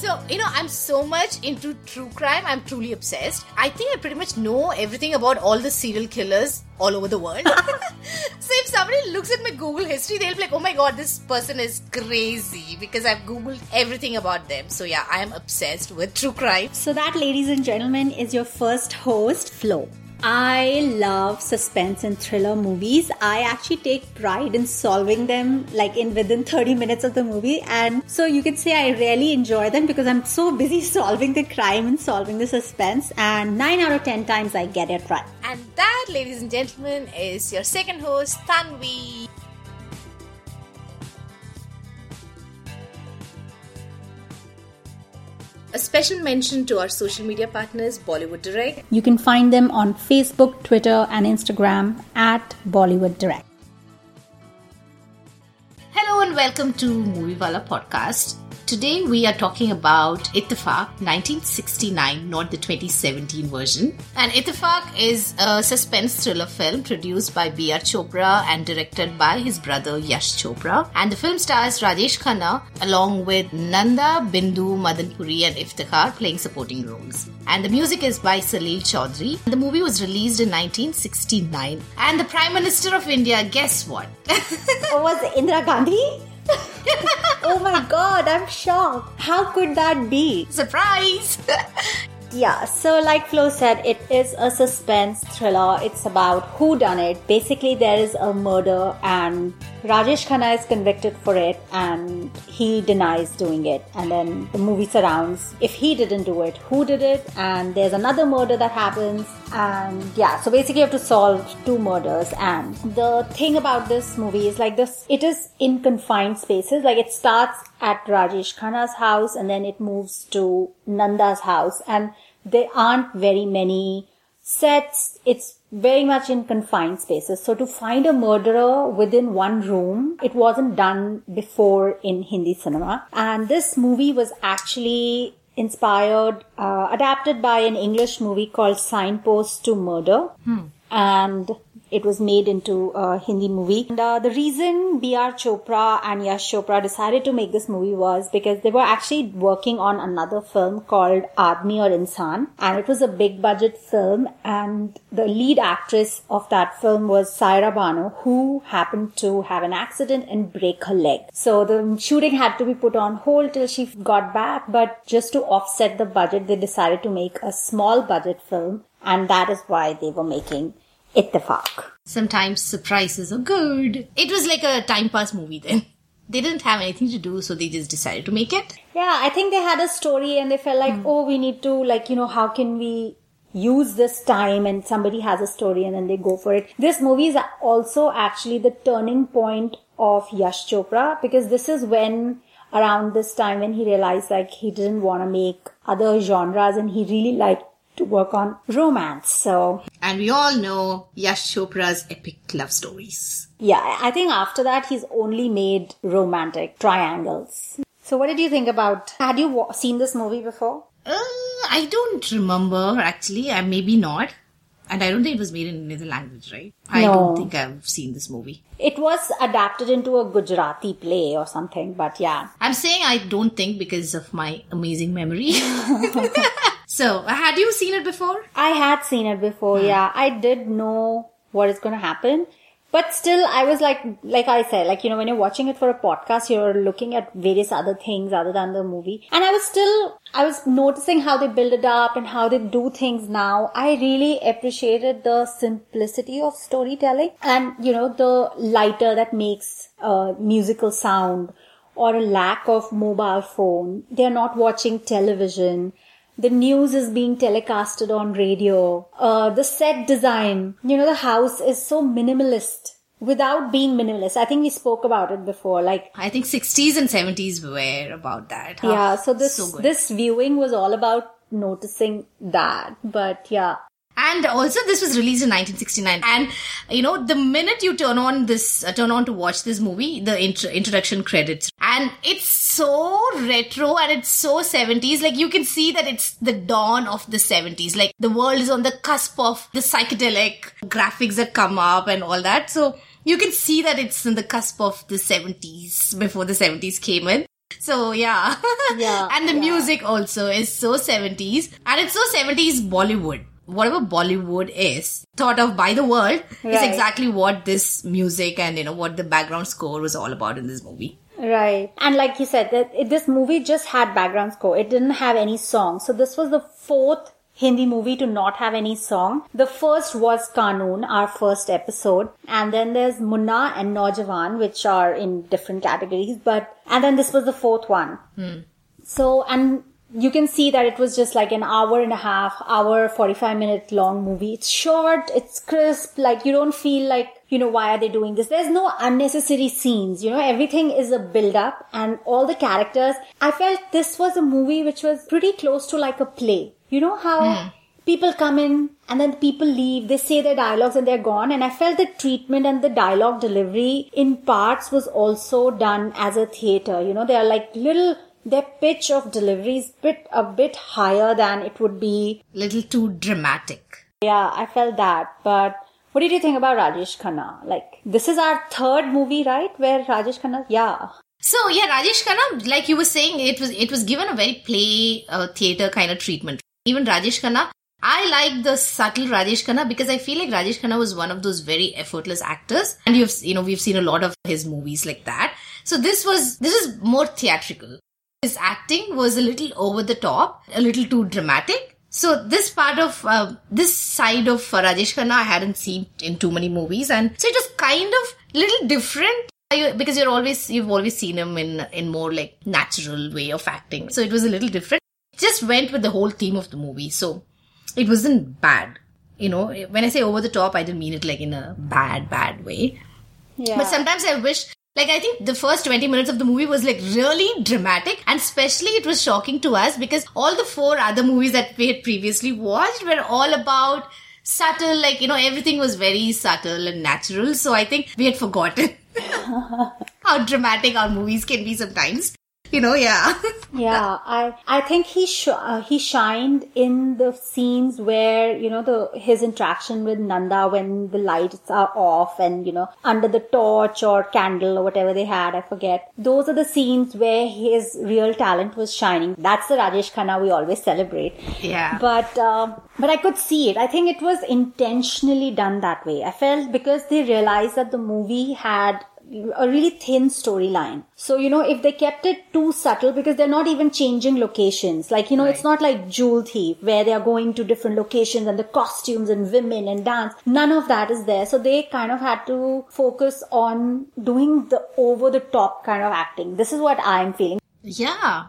So, you know, I'm so much into true crime. I'm truly obsessed. I think I pretty much know everything about all the serial killers all over the world. so, if somebody looks at my Google history, they'll be like, oh my god, this person is crazy because I've Googled everything about them. So, yeah, I am obsessed with true crime. So, that, ladies and gentlemen, is your first host, Flo. I love suspense and thriller movies. I actually take pride in solving them like in within 30 minutes of the movie. And so you can say I really enjoy them because I'm so busy solving the crime and solving the suspense. And 9 out of 10 times I get it right. And that, ladies and gentlemen, is your second host, Tanvi. A special mention to our social media partners, Bollywood Direct. You can find them on Facebook, Twitter, and Instagram at Bollywood Direct. Hello and welcome to Movie Wala podcast. Today we are talking about Ittifaq 1969, not the 2017 version. And Ittifaq is a suspense thriller film produced by B.R. Chopra and directed by his brother Yash Chopra. And the film stars Rajesh Khanna along with Nanda, Bindu, Madanpuri and Iftikhar playing supporting roles. And the music is by Salil Chaudhary. The movie was released in 1969. And the Prime Minister of India, guess what? was Indira Gandhi? oh my god, I'm shocked. How could that be? Surprise! Yeah, so like Flo said, it is a suspense thriller. It's about who done it. Basically, there is a murder and Rajesh Khanna is convicted for it and he denies doing it. And then the movie surrounds if he didn't do it, who did it? And there's another murder that happens. And yeah, so basically you have to solve two murders. And the thing about this movie is like this, it is in confined spaces. Like it starts at Rajesh Khanna's house and then it moves to Nanda's house. And there aren't very many sets. It's very much in confined spaces. So to find a murderer within one room, it wasn't done before in Hindi cinema. And this movie was actually inspired, uh, adapted by an English movie called Signpost to Murder. Hmm. And it was made into a Hindi movie. And uh, the reason B.R. Chopra and Yash Chopra decided to make this movie was because they were actually working on another film called Aadmi Aur Insaan. And it was a big budget film. And the lead actress of that film was Saira Bano, who happened to have an accident and break her leg. So the shooting had to be put on hold till she got back. But just to offset the budget, they decided to make a small budget film. And that is why they were making Ittifaq. Sometimes surprises are good. It was like a time pass movie then. They didn't have anything to do, so they just decided to make it. Yeah, I think they had a story and they felt like, hmm. oh, we need to, like, you know, how can we use this time and somebody has a story and then they go for it. This movie is also actually the turning point of Yash Chopra because this is when around this time when he realized like he didn't want to make other genres and he really liked to work on romance. So, And we all know Yash Chopra's epic love stories. yeah, I think after that he's only made romantic triangles. So, what did you think about? Had you wa- seen this movie before? Uh, I don't remember actually. I maybe not. And I don't think it was made in another language, right? I No. don't think I've seen this movie. It was adapted into a Gujarati play or something, but yeah. I'm saying I don't think because of my amazing memory. so, had you seen it before? I had seen it before, yeah. I did know what is going to happen. But still, I was like, like I said, like, you know, when you're watching it for a podcast, you're looking at various other things other than the movie. And I was still, I was noticing how they build it up and how they do things now. I really appreciated the simplicity of storytelling and, you know, the lighter that makes uh, musical sound or a lack of mobile phone. They're not watching television. The news is being telecasted on radio. Uh, the set design, you know, the house is so minimalist without being minimalist. I think we spoke about it before. Like, I think 60s and 70s were about that. huh? yeah, so this, So this viewing was all about noticing that. But yeah, And also, this was released in 1969. And you know, the minute you turn on this, uh, turn on to watch this movie, the intro- introduction credits, and it's so retro and it's so 70s. Like you can see that it's the dawn of the 70s. Like the world is on the cusp of the psychedelic graphics that come up and all that. So you can see that it's in the cusp of the 70s before the 70s came in. So yeah. Yeah, and the yeah. music also is so 70s. And it's so 70s Bollywood. Whatever Bollywood is thought of by the world is exactly what this music and you know what the background score was all about in this movie. Right. And like you said, that this movie just had background score. It didn't have any song. So this was the fourth Hindi movie to not have any song. The first was Kanun, our first episode. And then there's Munna and Naujawan, which are in different categories. But, and then this was the fourth one. Hmm. So, and you can see that it was just like an hour and a half, hour, 45 minute long movie. It's short, it's crisp, like you don't feel like, you know, why are they doing this? There's no unnecessary scenes, you know, everything is a build up and all the characters. I felt this was a movie which was pretty close to like a play. You know how hmm. people come in and then people leave, they say their dialogues and they're gone. And I felt the treatment and the dialogue delivery in parts was also done as a theater. You know, they are like little, their pitch of delivery is bit, a bit higher than it would be. Little too dramatic. Yeah, I felt that. But what did you think about Rajesh Khanna? Like, this is our third movie, right? Where Rajesh Khanna, yeah. So yeah, Rajesh Khanna, like you were saying, it was it was given a very play uh, theater kind of treatment. Even Rajesh Khanna, I like the subtle Rajesh Khanna because I feel like Rajesh Khanna was one of those very effortless actors, and you've you know we've seen a lot of his movies like that. So this was this is more theatrical. His acting was a little over the top, a little too dramatic. So this part of uh, this side of uh, Rajesh Khanna I hadn't seen in too many movies, and so it was kind of little different because you're always you've always seen him in in more like natural way of acting. So it was a little different. It just went with the whole theme of the movie, so it wasn't bad. You know, when I say over the top, I didn't mean it like in a bad bad way. Yeah. But sometimes I wish, like, I think the first 20 minutes of the movie was like really dramatic, and especially it was shocking to us because all the four other movies that we had previously watched were all about subtle, like, you know, everything was very subtle and natural. So I think we had forgotten how dramatic our movies can be sometimes. You know, yeah. yeah, I I think he sh- uh, he shined in the scenes where you know the his interaction with Nanda when the lights are off and you know under the torch or candle or whatever they had, I forget. Those are the scenes where his real talent was shining. That's the Rajesh Khanna we always celebrate. Yeah. But um, but I could see it. I think it was intentionally done that way. I felt because they realized that the movie had a really thin storyline. So, you know, if they kept it too subtle because they're not even changing locations. Like, you know, it's not like Jewel Thief where they are going to different locations and the costumes and women and dance. None of that is there. So they kind of had to focus on doing the over the top kind of acting. This is what I'm feeling. yeah.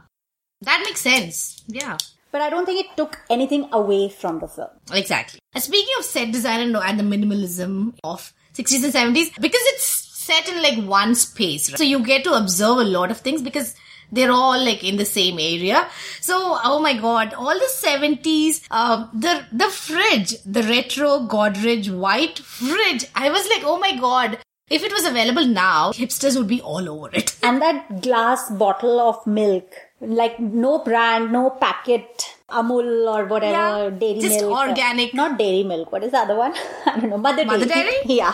That makes sense. Yeah. But I don't think it took anything away from the film. Exactly. And speaking of set design and, and the minimalism of 60s and 70s, because it's set in like one space, right? so you get to observe a lot of things because they're all like in the same area. So, oh my god, all the 70s, um, the, the fridge, the retro Godrej white fridge. I was like, oh my god, if it was available now, hipsters would be all over it. and that glass bottle of milk like no brand no packet amul or whatever Yeah, dairy just milk organic. not dairy milk what is the other one i don't know mother, Mother dairy? yeah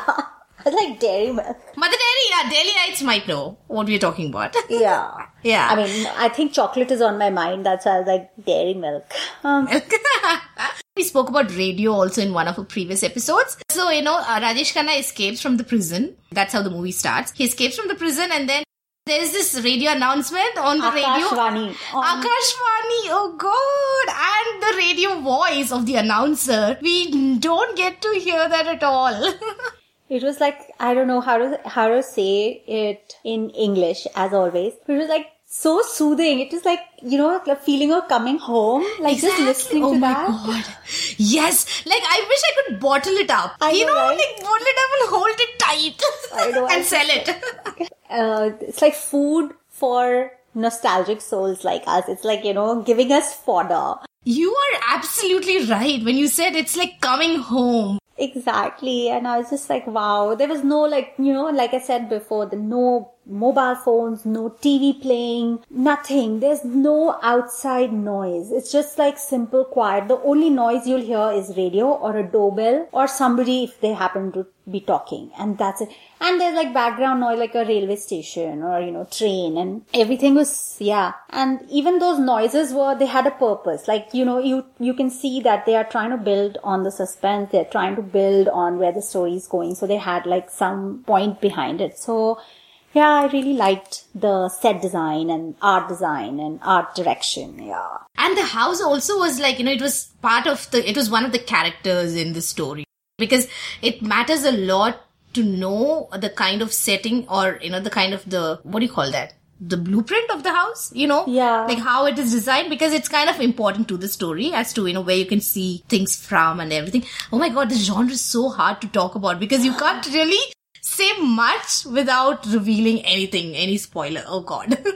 i was like dairy milk Mother Dairy, yeah, Delhiites might know what we're talking about. yeah Yeah. i mean i think chocolate is on my mind that's why i was like dairy milk um, we spoke about radio also in one of our previous episodes. So, you know, uh, Rajesh Khanna escapes from the prison. That's how the movie starts. He escapes from the prison and then there's this radio announcement on the radio. Akashvani. On- Akashvani, oh god! And the radio voice of the announcer. We don't get to hear that at all. it was like i don't know how to how to say it in english as always it was like so soothing it was like you know the feeling of coming home like just listening oh to my that god. Yes. Like I wish I could bottle it up. I you know, know, right? like bottle it up and hold it tight. I know, I and sell it. uh, it's like food for nostalgic souls like us. It's like, you know, giving us fodder. You are absolutely right when you said it's like coming home. Exactly. And I was just like, wow. There was no like, you know, like I said before, the no mobile phones, no TV playing, nothing. There's no outside noise. It's just like simple quiet. The only noise you'll hear is radio or a doorbell or somebody if they happen to be talking and that's it. And there's like background noise like a railway station or, you know, train and everything was, yeah. And even those noises were, they had a purpose. Like, you know, you, you can see that they are trying to build on the suspense. They're trying to build on where the story is going. So they had like some point behind it. So yeah, I really liked the set design and art design and art direction. Yeah. And the house also was like, you know, it was part of the, it was one of the characters in the story because it matters a lot to know the kind of setting or, you know, the kind of the, what do you call that? The blueprint of the house, you know? Yeah. Like how it is designed because it's kind of important to the story as to, you know, where you can see things from and everything. Oh my god, this genre is so hard to talk about because you can't really say much without revealing anything, any spoiler. Oh god.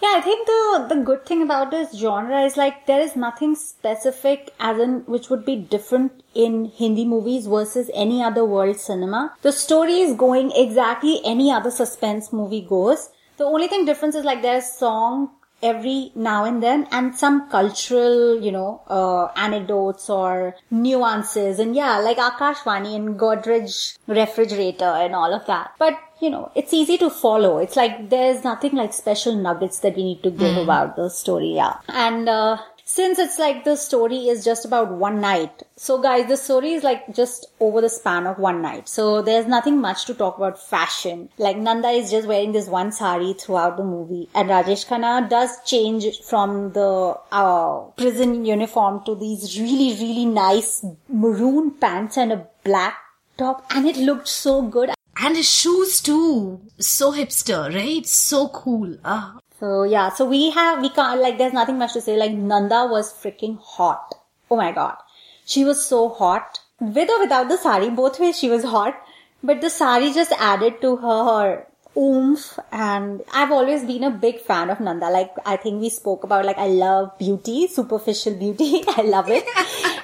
Yeah, I think the the good thing about this genre is like there is nothing specific as in which would be different in Hindi movies versus any other world cinema. The story is going exactly any other suspense movie goes. The only thing difference is like there's song every now and then and some cultural, you know, uh, anecdotes or nuances and yeah, like Akashvani and Godrej refrigerator and all of that. But you know, it's easy to follow. It's like there's nothing like special nuggets that we need to give about the story. Yeah. And, uh, since it's like the story is just about one night. So guys, the story is like just over the span of one night. So there's nothing much to talk about fashion. Like Nanda is just wearing this one sari throughout the movie and Rajesh Khanna does change from the uh, prison uniform to these really, really nice maroon pants and a black top and it looked so good. and his shoes too. So hipster, right? So cool. Ah. So yeah, so we have, we can't, like, there's nothing much to say. Like, Nanda was freaking hot. Oh my god. She was so hot. With or without the sari, both ways she was hot. But the sari just added to her, her oomph and I've always been a big fan of Nanda. Like, I think we spoke about, like, I love beauty, superficial beauty. I love it.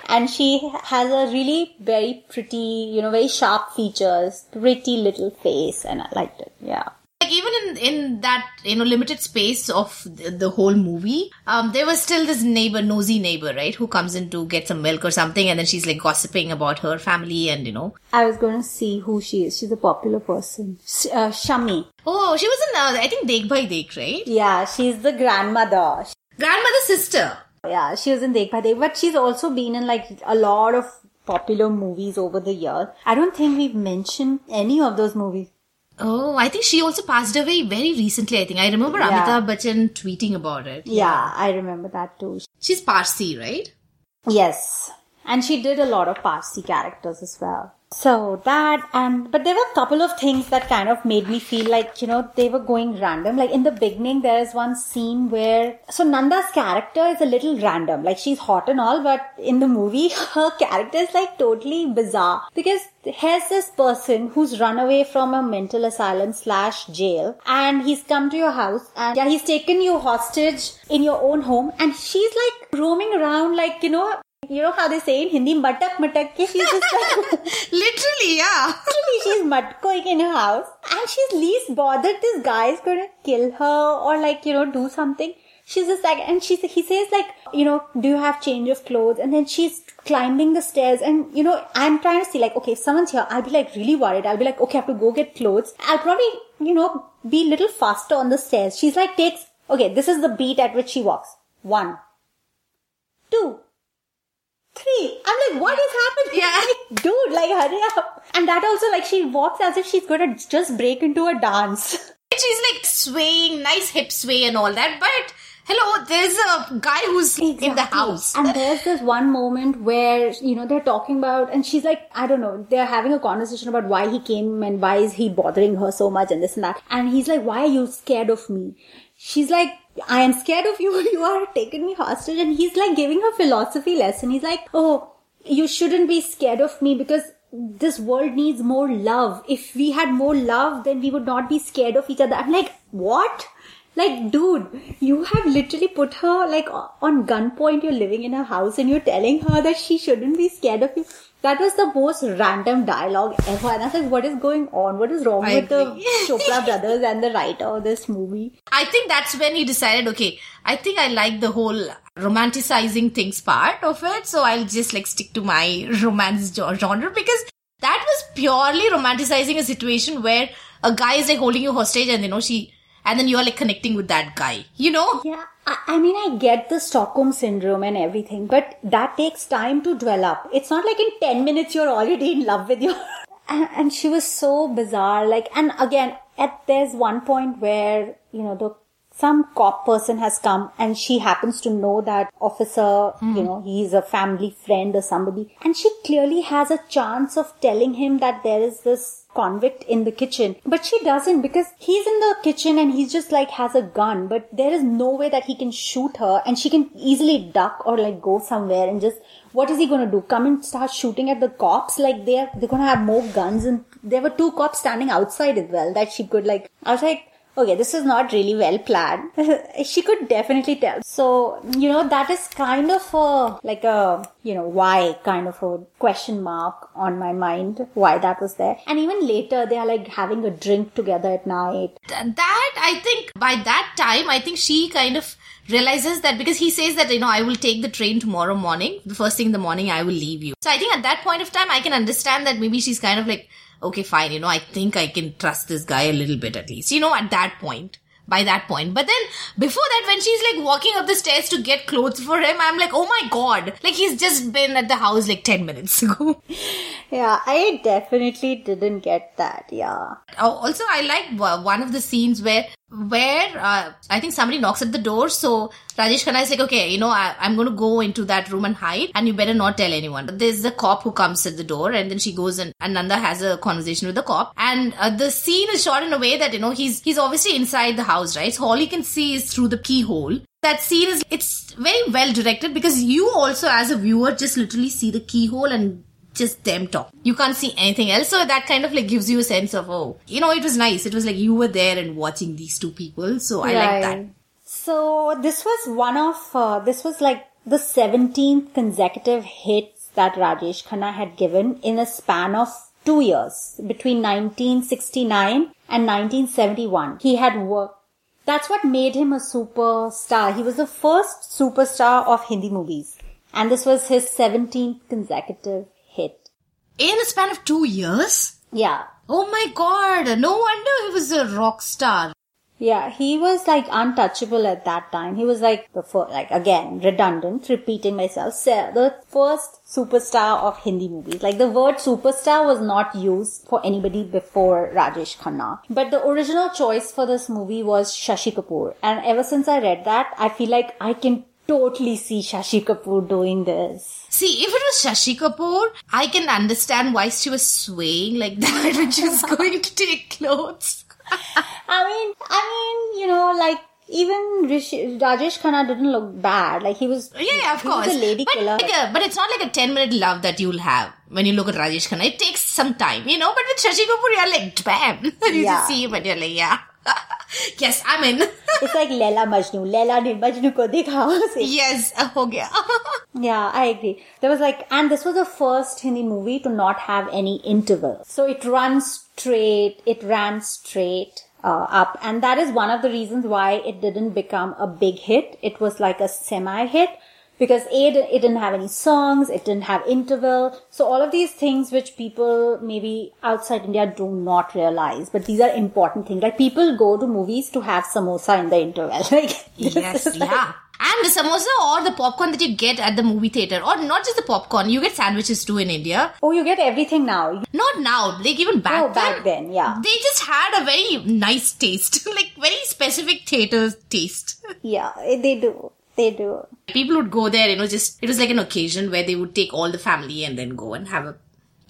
and she has a really very pretty, you know, very sharp features, pretty little face and I liked it. Yeah. Like even in in that you know limited space of the, the whole movie, um, there was still this neighbor, nosy neighbor, right, who comes in to get some milk or something, and then she's like gossiping about her family and you know. I was going to see who she is. She's a popular person. Sh- Uh, Shami. Oh, she was in uh, I think Dekh Bhai Dekh, right? Yeah, she's the grandmother. Grandmother's sister. Yeah, she was in Dekh Bhai Dekh, but she's also been in like a lot of popular movies over the years. I don't think we've mentioned any of those movies. Oh, I think she also passed away very recently. I think I remember Yeah. Amitabh Bachchan tweeting about it. Yeah, I remember that too. She's Parsi, right? Yes. And she did a lot of Parsi characters as well. So that and but there were a couple of things that kind of made me feel like, you know, they were going random. Like in the beginning there is one scene where so Nanda's character is a little random. Like she's hot and all, but in the movie her character is like totally bizarre. Because here's this person who's run away from a mental asylum slash jail and he's come to your house and yeah, he's taken you hostage in your own home and she's like roaming around like, you know, you know how they say in Hindi, matak matak ke, she's just like, Literally, yeah. literally she's matkoing in her house and she's least bothered this guy is to kill her or like, you know, do something. She's just like, and she, he says like, you know, do you have change of clothes? And then she's climbing the stairs and, you know, I'm trying to see like, okay, if someone's here, I'll be like really worried. I'll be like, okay, I have to go get clothes. I'll probably, you know, be a little faster on the stairs. She's like takes, okay, this is the beat at which she walks. One, two, three. I'm like, what is happening? Yeah. Like, dude, like, hurry up. And that also, like, she walks as if she's gonna just break into a dance. She's like swaying, nice hip sway and all that. But hello, there's a guy who's in the house. And there's this one moment where, you know, they're talking about, and she's like, I don't know, they're having a conversation about why he came and why is he bothering her so much and this and that. And he's like, why are you scared of me? She's like, I am scared of you. You are taking me hostage. And he's like giving her philosophy lesson. He's like, oh, you shouldn't be scared of me because this world needs more love. If we had more love, then we would not be scared of each other. I'm like, what? Like, dude, you have literally put her like on gunpoint. You're living in her house and you're telling her that she shouldn't be scared of you. That was the most random dialogue ever. And I was like, what is going on? What is wrong I with the. Chopra brothers and the writer of this movie? I think that's when he decided, okay, I think I like the whole romanticizing things part of it, so I'll just like stick to my romance genre because that was purely romanticizing a situation where a guy is like holding you hostage and you know she and then you are like connecting with that guy. You know? Yeah, I, I mean, I get the Stockholm syndrome and everything, but that takes time to develop. It's not like in 10 minutes you're already in love with your. And, and she was so bizarre. Like, and again, at there's one point where, you know, the some cop person has come and she happens to know that officer, you hmm. know, he's a family friend or somebody. And she clearly has a chance of telling him that there is this convict in the kitchen. But she doesn't because he's in the kitchen and he's just like has a gun, but there is no way that he can shoot her and she can easily duck or like go somewhere and just what is he gonna do? Come and start shooting at the cops? Like they're they're gonna have more guns and there were two cops standing outside as well that she could like I was like Okay, this is not really well planned. she could definitely tell. So, you know, that is kind of a, like a, you know, why kind of a question mark on my mind, why that was there. And even later, they are like having a drink together at night. That I think by that time, I think she kind of realizes that because he says that you know I will take the train tomorrow morning, the first thing in the morning I will leave you. So I think at that point of time, I can understand that maybe she's kind of like, okay, fine, you know, I think I can trust this guy a little bit at least, you know, at that point. By that point. But then before that, when she's like walking up the stairs to get clothes for him, I'm like, oh my god. Like he's just been at the house like 10 minutes ago. Yeah, I definitely didn't get that. Yeah. Also, I like one of the scenes where where uh, I think somebody knocks at the door. So Rajesh Khanna is like, okay, you know, I, I'm going to go into that room and hide, and you better not tell anyone. There's a cop who comes at the door, and then she goes and, and Nanda has a conversation with the cop, and uh, the scene is shot in a way that you know he's he's obviously inside the house, right? So all he can see is through the keyhole. That scene is it's very well directed because you also as a viewer just literally see the keyhole and just them talk. You can't see anything else. So that kind of like gives you a sense of, oh, you know, it was nice. It was like you were there and watching these two people. So I like that. So this was one of, uh, this was like the 17th consecutive hits that Rajesh Khanna had given in a span of two years between 1969 and 1971. He had worked. That's what made him a superstar. He was the first superstar of Hindi movies. And this was his 17th consecutive. In a span of two years? Yeah. Oh my god. No wonder he was a rock star. Yeah, he was like untouchable at that time. He was like the first, like again, redundant, repeating myself, se- the first superstar of Hindi movies. Like the word superstar was not used for anybody before Rajesh Khanna. But the original choice for this movie was Shashi Kapoor. And ever since I read that, I feel like I can totally see Shashi Kapoor doing this. See, if it was Shashi Kapoor, I can understand why she was swaying like that when she was going to take clothes. I mean, I mean, you know, like even Rishi, Rajesh Khanna didn't look bad. Like he was, Yeah, yeah, of he course. was a lady but, killer. like a- but it's not like a 10 minute love that you'll have when you look at Rajesh Khanna. It takes some time, you know, but with Shashi Kapoor, you're like, bam. you Yeah. just see him and you're like, yeah. yes, I'm in. It's like Leila Majnu. Leila ne Majnu ko dekha. yes, ho gaya. yeah, I agree. There was like, and this was the first Hindi movie to not have any interval. So it runs straight, it ran straight uh, up. And that is one of the reasons why it didn't become a big hit. It was like a semi hit. Because A, it it didn't have any songs, it didn't have interval. So all of these things which people maybe outside India do not realize, but these are important things. Like people go to movies to have samosa in the interval. Like, yes, like- yeah. And the samosa or the popcorn that you get at the movie theater, or not just the popcorn, you get sandwiches too in India. Oh, you get everything now. Not now, like even back Oh, then. back then, yeah. They just had a very nice taste, like very specific theater taste. Yeah, eh, they do. They do. People would go there, you know, just, it was like an occasion where they would take all the family and then go and have a,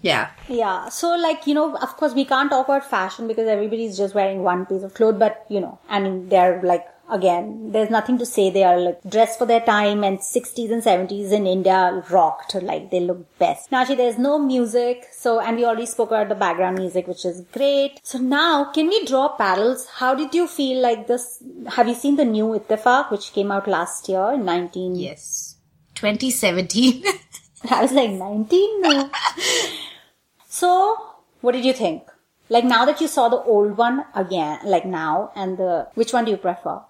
yeah. Yeah. So, like, you know, of course, we can't talk about fashion because everybody's just wearing one piece of clothes, but, you know, I mean, they're like, again, there's nothing to say. They are like dressed for their time and 60s and 70s in India rocked. Like, they look best. Now, actually, there's no music. So, and we already spoke about the background music, which is great. So now, can we draw parallels? How did you feel like this? Have you seen the new Ittifaq, which came out last year in 19... Yes. 2017. I was like, 19? No. so, what did you think? Like now that you saw the old one again, like now, and the, which one do you prefer?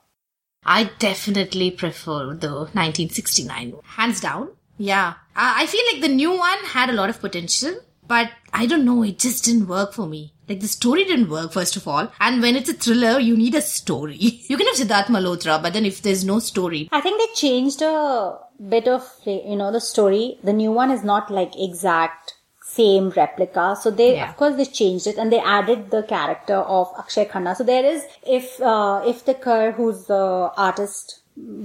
I definitely prefer the 1969. Hands down. Yeah. I I feel like the new one had a lot of potential, but I don't know, it just didn't work for me. Like the story didn't work, first of all. And when it's a thriller, you need a story. You can have Sidharth Malhotra, but then if there's no story, I think they changed a bit of, you know, the story. The new one is not like exact same replica. So they, Yeah. of course, they changed it and they added the character of Akshay Khanna. So there is, if, uh, Iftikhar, who's the artist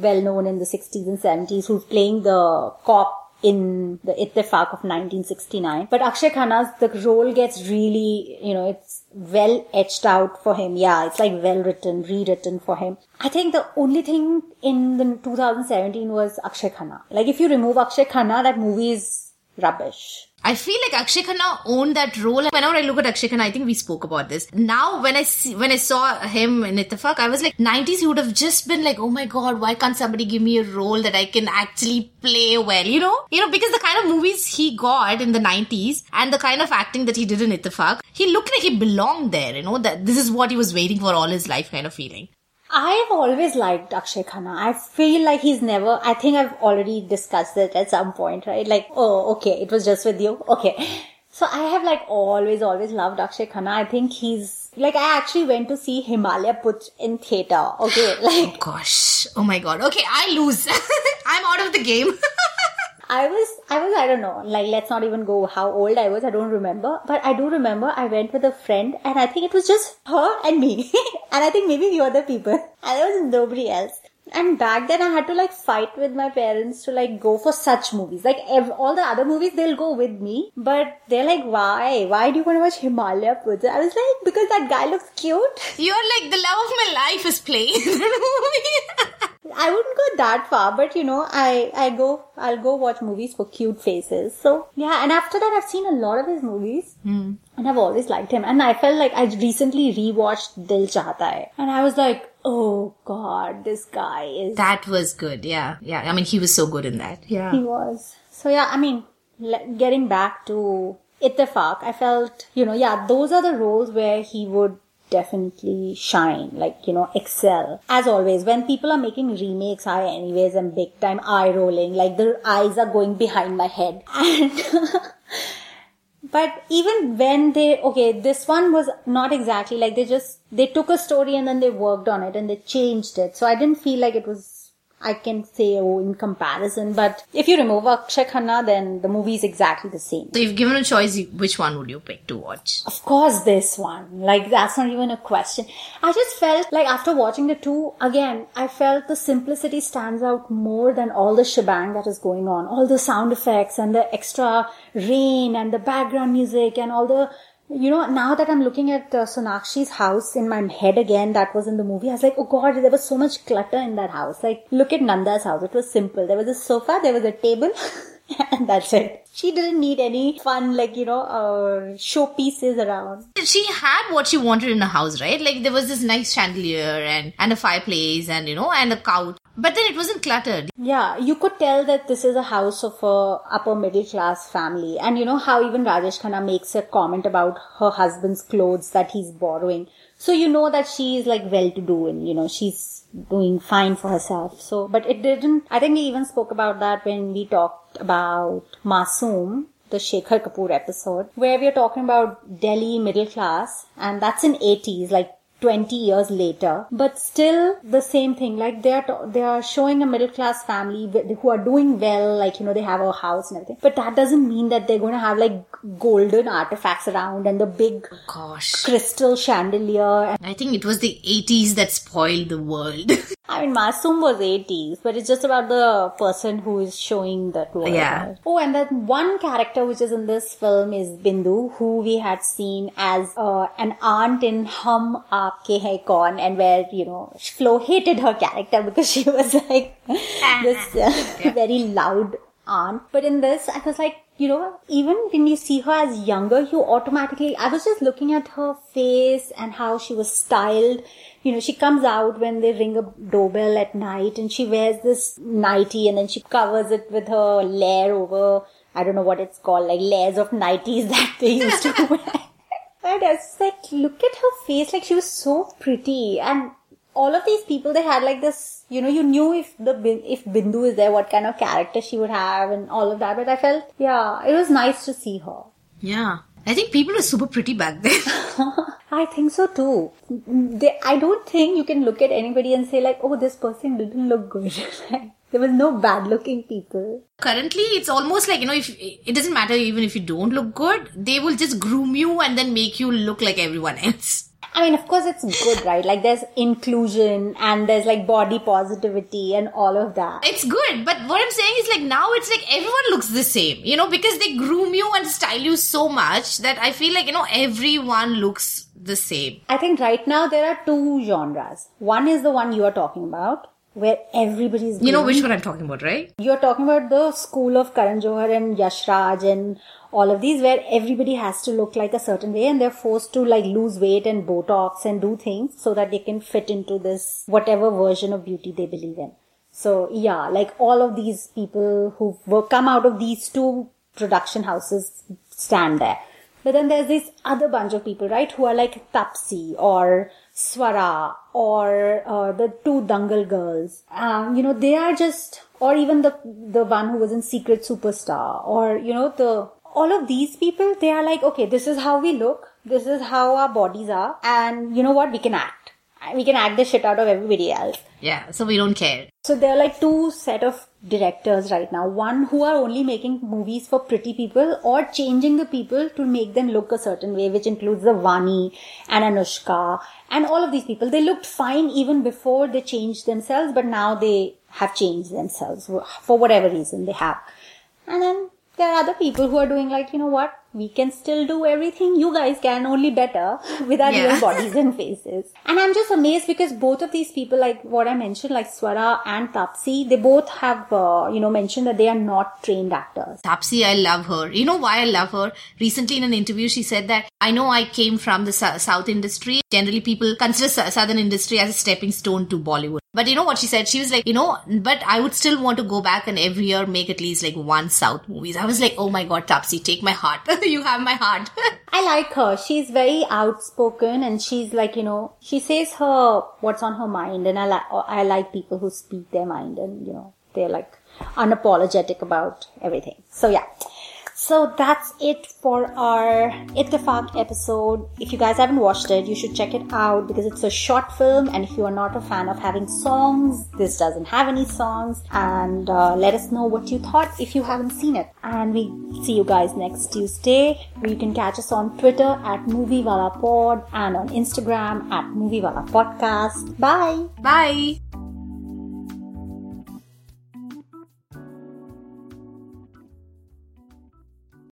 well known in the 60s and 70s, who's playing the cop in the Ittifaq of 1969. But Akshay Khanna's, the role gets really, you know, it's well etched out for him. Yeah, it's like well written, rewritten for him. I think the only thing in the 2017 was Akshay Khanna. Like if you remove Akshay Khanna, that movie is rubbish. I feel like Akshay Khanna owned that role. Whenever I look at Akshay Khanna, I think we spoke about this. Now, when I see, when I saw him in Ittifaq, I was like, 90s, he would have just been like, oh my god, why can't somebody give me a role that I can actually play well, you know? You know, because the kind of movies he got in the 90s and the kind of acting that he did in Ittifaq, he looked like he belonged there, you know, that this is what he was waiting for all his life kind of feeling. I've always liked Akshay Khanna. I feel like he's never, I think I've already discussed it at some point, right? Like, oh, okay, it was just with you. Okay. So I have like always, always loved Akshay Khanna. I think he's, like, I actually went to see Himalay Putra in theater. Okay. Oh like, Gosh, oh my god. Okay, I lose. I'm out of the game. I was, I was, I don't know, like, let's not even go how old I was, I don't remember. But I do remember I went with a friend and I think it was just her and me. and I think maybe few other people. And there was nobody else. And back then I had to like fight with my parents to like go for such movies. Like ev- all the other movies, they'll go with me. But they're like, why? Why do you want to watch Himalay Putra? I was like, because that guy looks cute. You're like, the love of my life is playing in the movie. I wouldn't go that far, but you know, I, I go, I'll go watch movies for cute faces. So yeah, and after that I've seen a lot of his movies. Hmm. And I've always liked him. And I felt like I recently rewatched Dil Chahta Hai. And I was like, oh god, this guy is, That was good, yeah. Yeah, I mean, he was so good in that. Yeah. he was. So yeah, I mean, getting back to Ittifaq, I felt, you know, yeah, those are the roles where he would definitely shine, like, you know, excel. As always, when people are making remakes, I anyways am big time eye rolling, like the eyes are going behind my head. And, but even when they, okay, this one was not exactly like they just, they took a story and then they worked on it and they changed it. So I didn't feel like it was I can say, oh, in comparison. But if you remove Akshay Khanna, then the movie is exactly the same. So if given a choice, which one would you pick to watch? Of course, this one. Like, that's not even a question. I just felt like after watching the two, again, I felt the simplicity stands out more than all the shebang that is going on. All the sound effects and the extra rain and the background music and all the, you know, now that I'm looking at uh, Sonakshi's house in my head again, that was in the movie, I was like, oh god, there was so much clutter in that house. Like, look at Nanda's house. It was simple. There was a sofa, there was a table, and that's it. She didn't need any fun, like, you know, uh, showpieces around. She had what she wanted in a house, right? Like there was this nice chandelier and, and a fireplace and, you know, and a couch. But then it wasn't cluttered. Yeah, you could tell that this is a house of a upper middle class family. And you know how even Rajesh Khanna makes a comment about her husband's clothes that he's borrowing. So you know that she is like well to do and you know she's doing fine for herself. So, but it didn't, I think we even spoke about that when we talked about Masoom, the Shekhar Kapoor episode, where we are talking about Delhi middle class and that's in 80s, like 20 years later but still the same thing. Like they are they are showing a middle class family who are doing well like you know they have a house and everything. But that doesn't mean that they're going to have like golden artifacts around and the big Gosh. crystal chandelier I think it was the 80s that spoiled the world. I mean, Masoom was 80s, but it's just about the person who is showing that world. Yeah. Oh, and that one character which is in this film is Bindu, who we had seen as uh, an aunt in Hum Aapke Hai Kaun, and where, you know, Flo hated her character because she was like this uh, very loud aunt. But in this, I was like, you know, even when you see her as younger, you automatically, I was just looking at her face and how she was styled. You know, she comes out when they ring a doorbell at night and she wears this nightie and then she covers it with her layer over, I don't know what it's called, like layers of nighties that they used to wear. And I was like, look at her face, like she was so pretty. And all of these people, they had like this, you know, you knew if the if Bindu is there, what kind of character she would have, and all of that. But I felt, yeah, it was nice to see her. Yeah. I think people were super pretty back then. I think so too. They, I don't think you can look at anybody and say like, oh, this person didn't look good. there was no bad looking people. Currently, it's almost like, you know, if it doesn't matter even if you don't look good, they will just groom you and then make you look like everyone else. I mean, of course, it's good, right? Like, there's inclusion and there's like body positivity and all of that. It's good, but what I'm saying is like now it's like everyone looks the same, you know, because they groom you and style you so much that I feel like, you know, everyone looks the same. I think right now there are two genres. One is the one you are talking about, where everybody's. You know which one I'm talking about, right? You're talking about the school of Karan Johar and Yash Raj and all of these where everybody has to look like a certain way and they're forced to like lose weight and botox and do things so that they can fit into this whatever version of beauty they believe in so yeah like all of these people who were come out of these two production houses stand there but then there's this other bunch of people right who are like Taapsee or swara or uh, the two dangal girls um, you know they are just or even the the one who was in secret superstar or you know the all of these people, they are like, okay, this is how we look, this is how our bodies are, and you know what, we can act. We can act the shit out of everybody else. Yeah, so we don't care. So there are like two set of directors right now. One who are only making movies for pretty people or changing the people to make them look a certain way, which includes the Vani and Anushka and all of these people. They looked fine even before they changed themselves, but now they have changed themselves for whatever reason they have. And then there are other people who are doing like, you know what, we can still do everything you guys can, only better with our yeah. real bodies and faces. And I'm just amazed because both of these people, like what I mentioned, like Swara and Taapsee, they both have, uh, you know, mentioned that they are not trained actors. Taapsee, I love her. You know why I love her? Recently in an interview, she said that I know I came from the South industry. Generally, people consider Southern industry as a stepping stone to Bollywood. But you know what she said? She was like, you know, but I would still want to go back and every year make at least like one South movies. I was like, oh my god, Taapsee, take my heart. you have my heart. I like her. She's very outspoken and she's like, you know, she says her, what's on her mind. And I like, I like people who speak their mind and, you know, they're like unapologetic about everything. So yeah. So that's it for our Ittifaq episode. If you guys haven't watched it, you should check it out because it's a short film. And if you are not a fan of having songs, this doesn't have any songs. And uh, let us know what you thought if you haven't seen it. And we see you guys next Tuesday. You can catch us on Twitter at Movie Pod and on Instagram at Movie Podcast. Bye. Bye.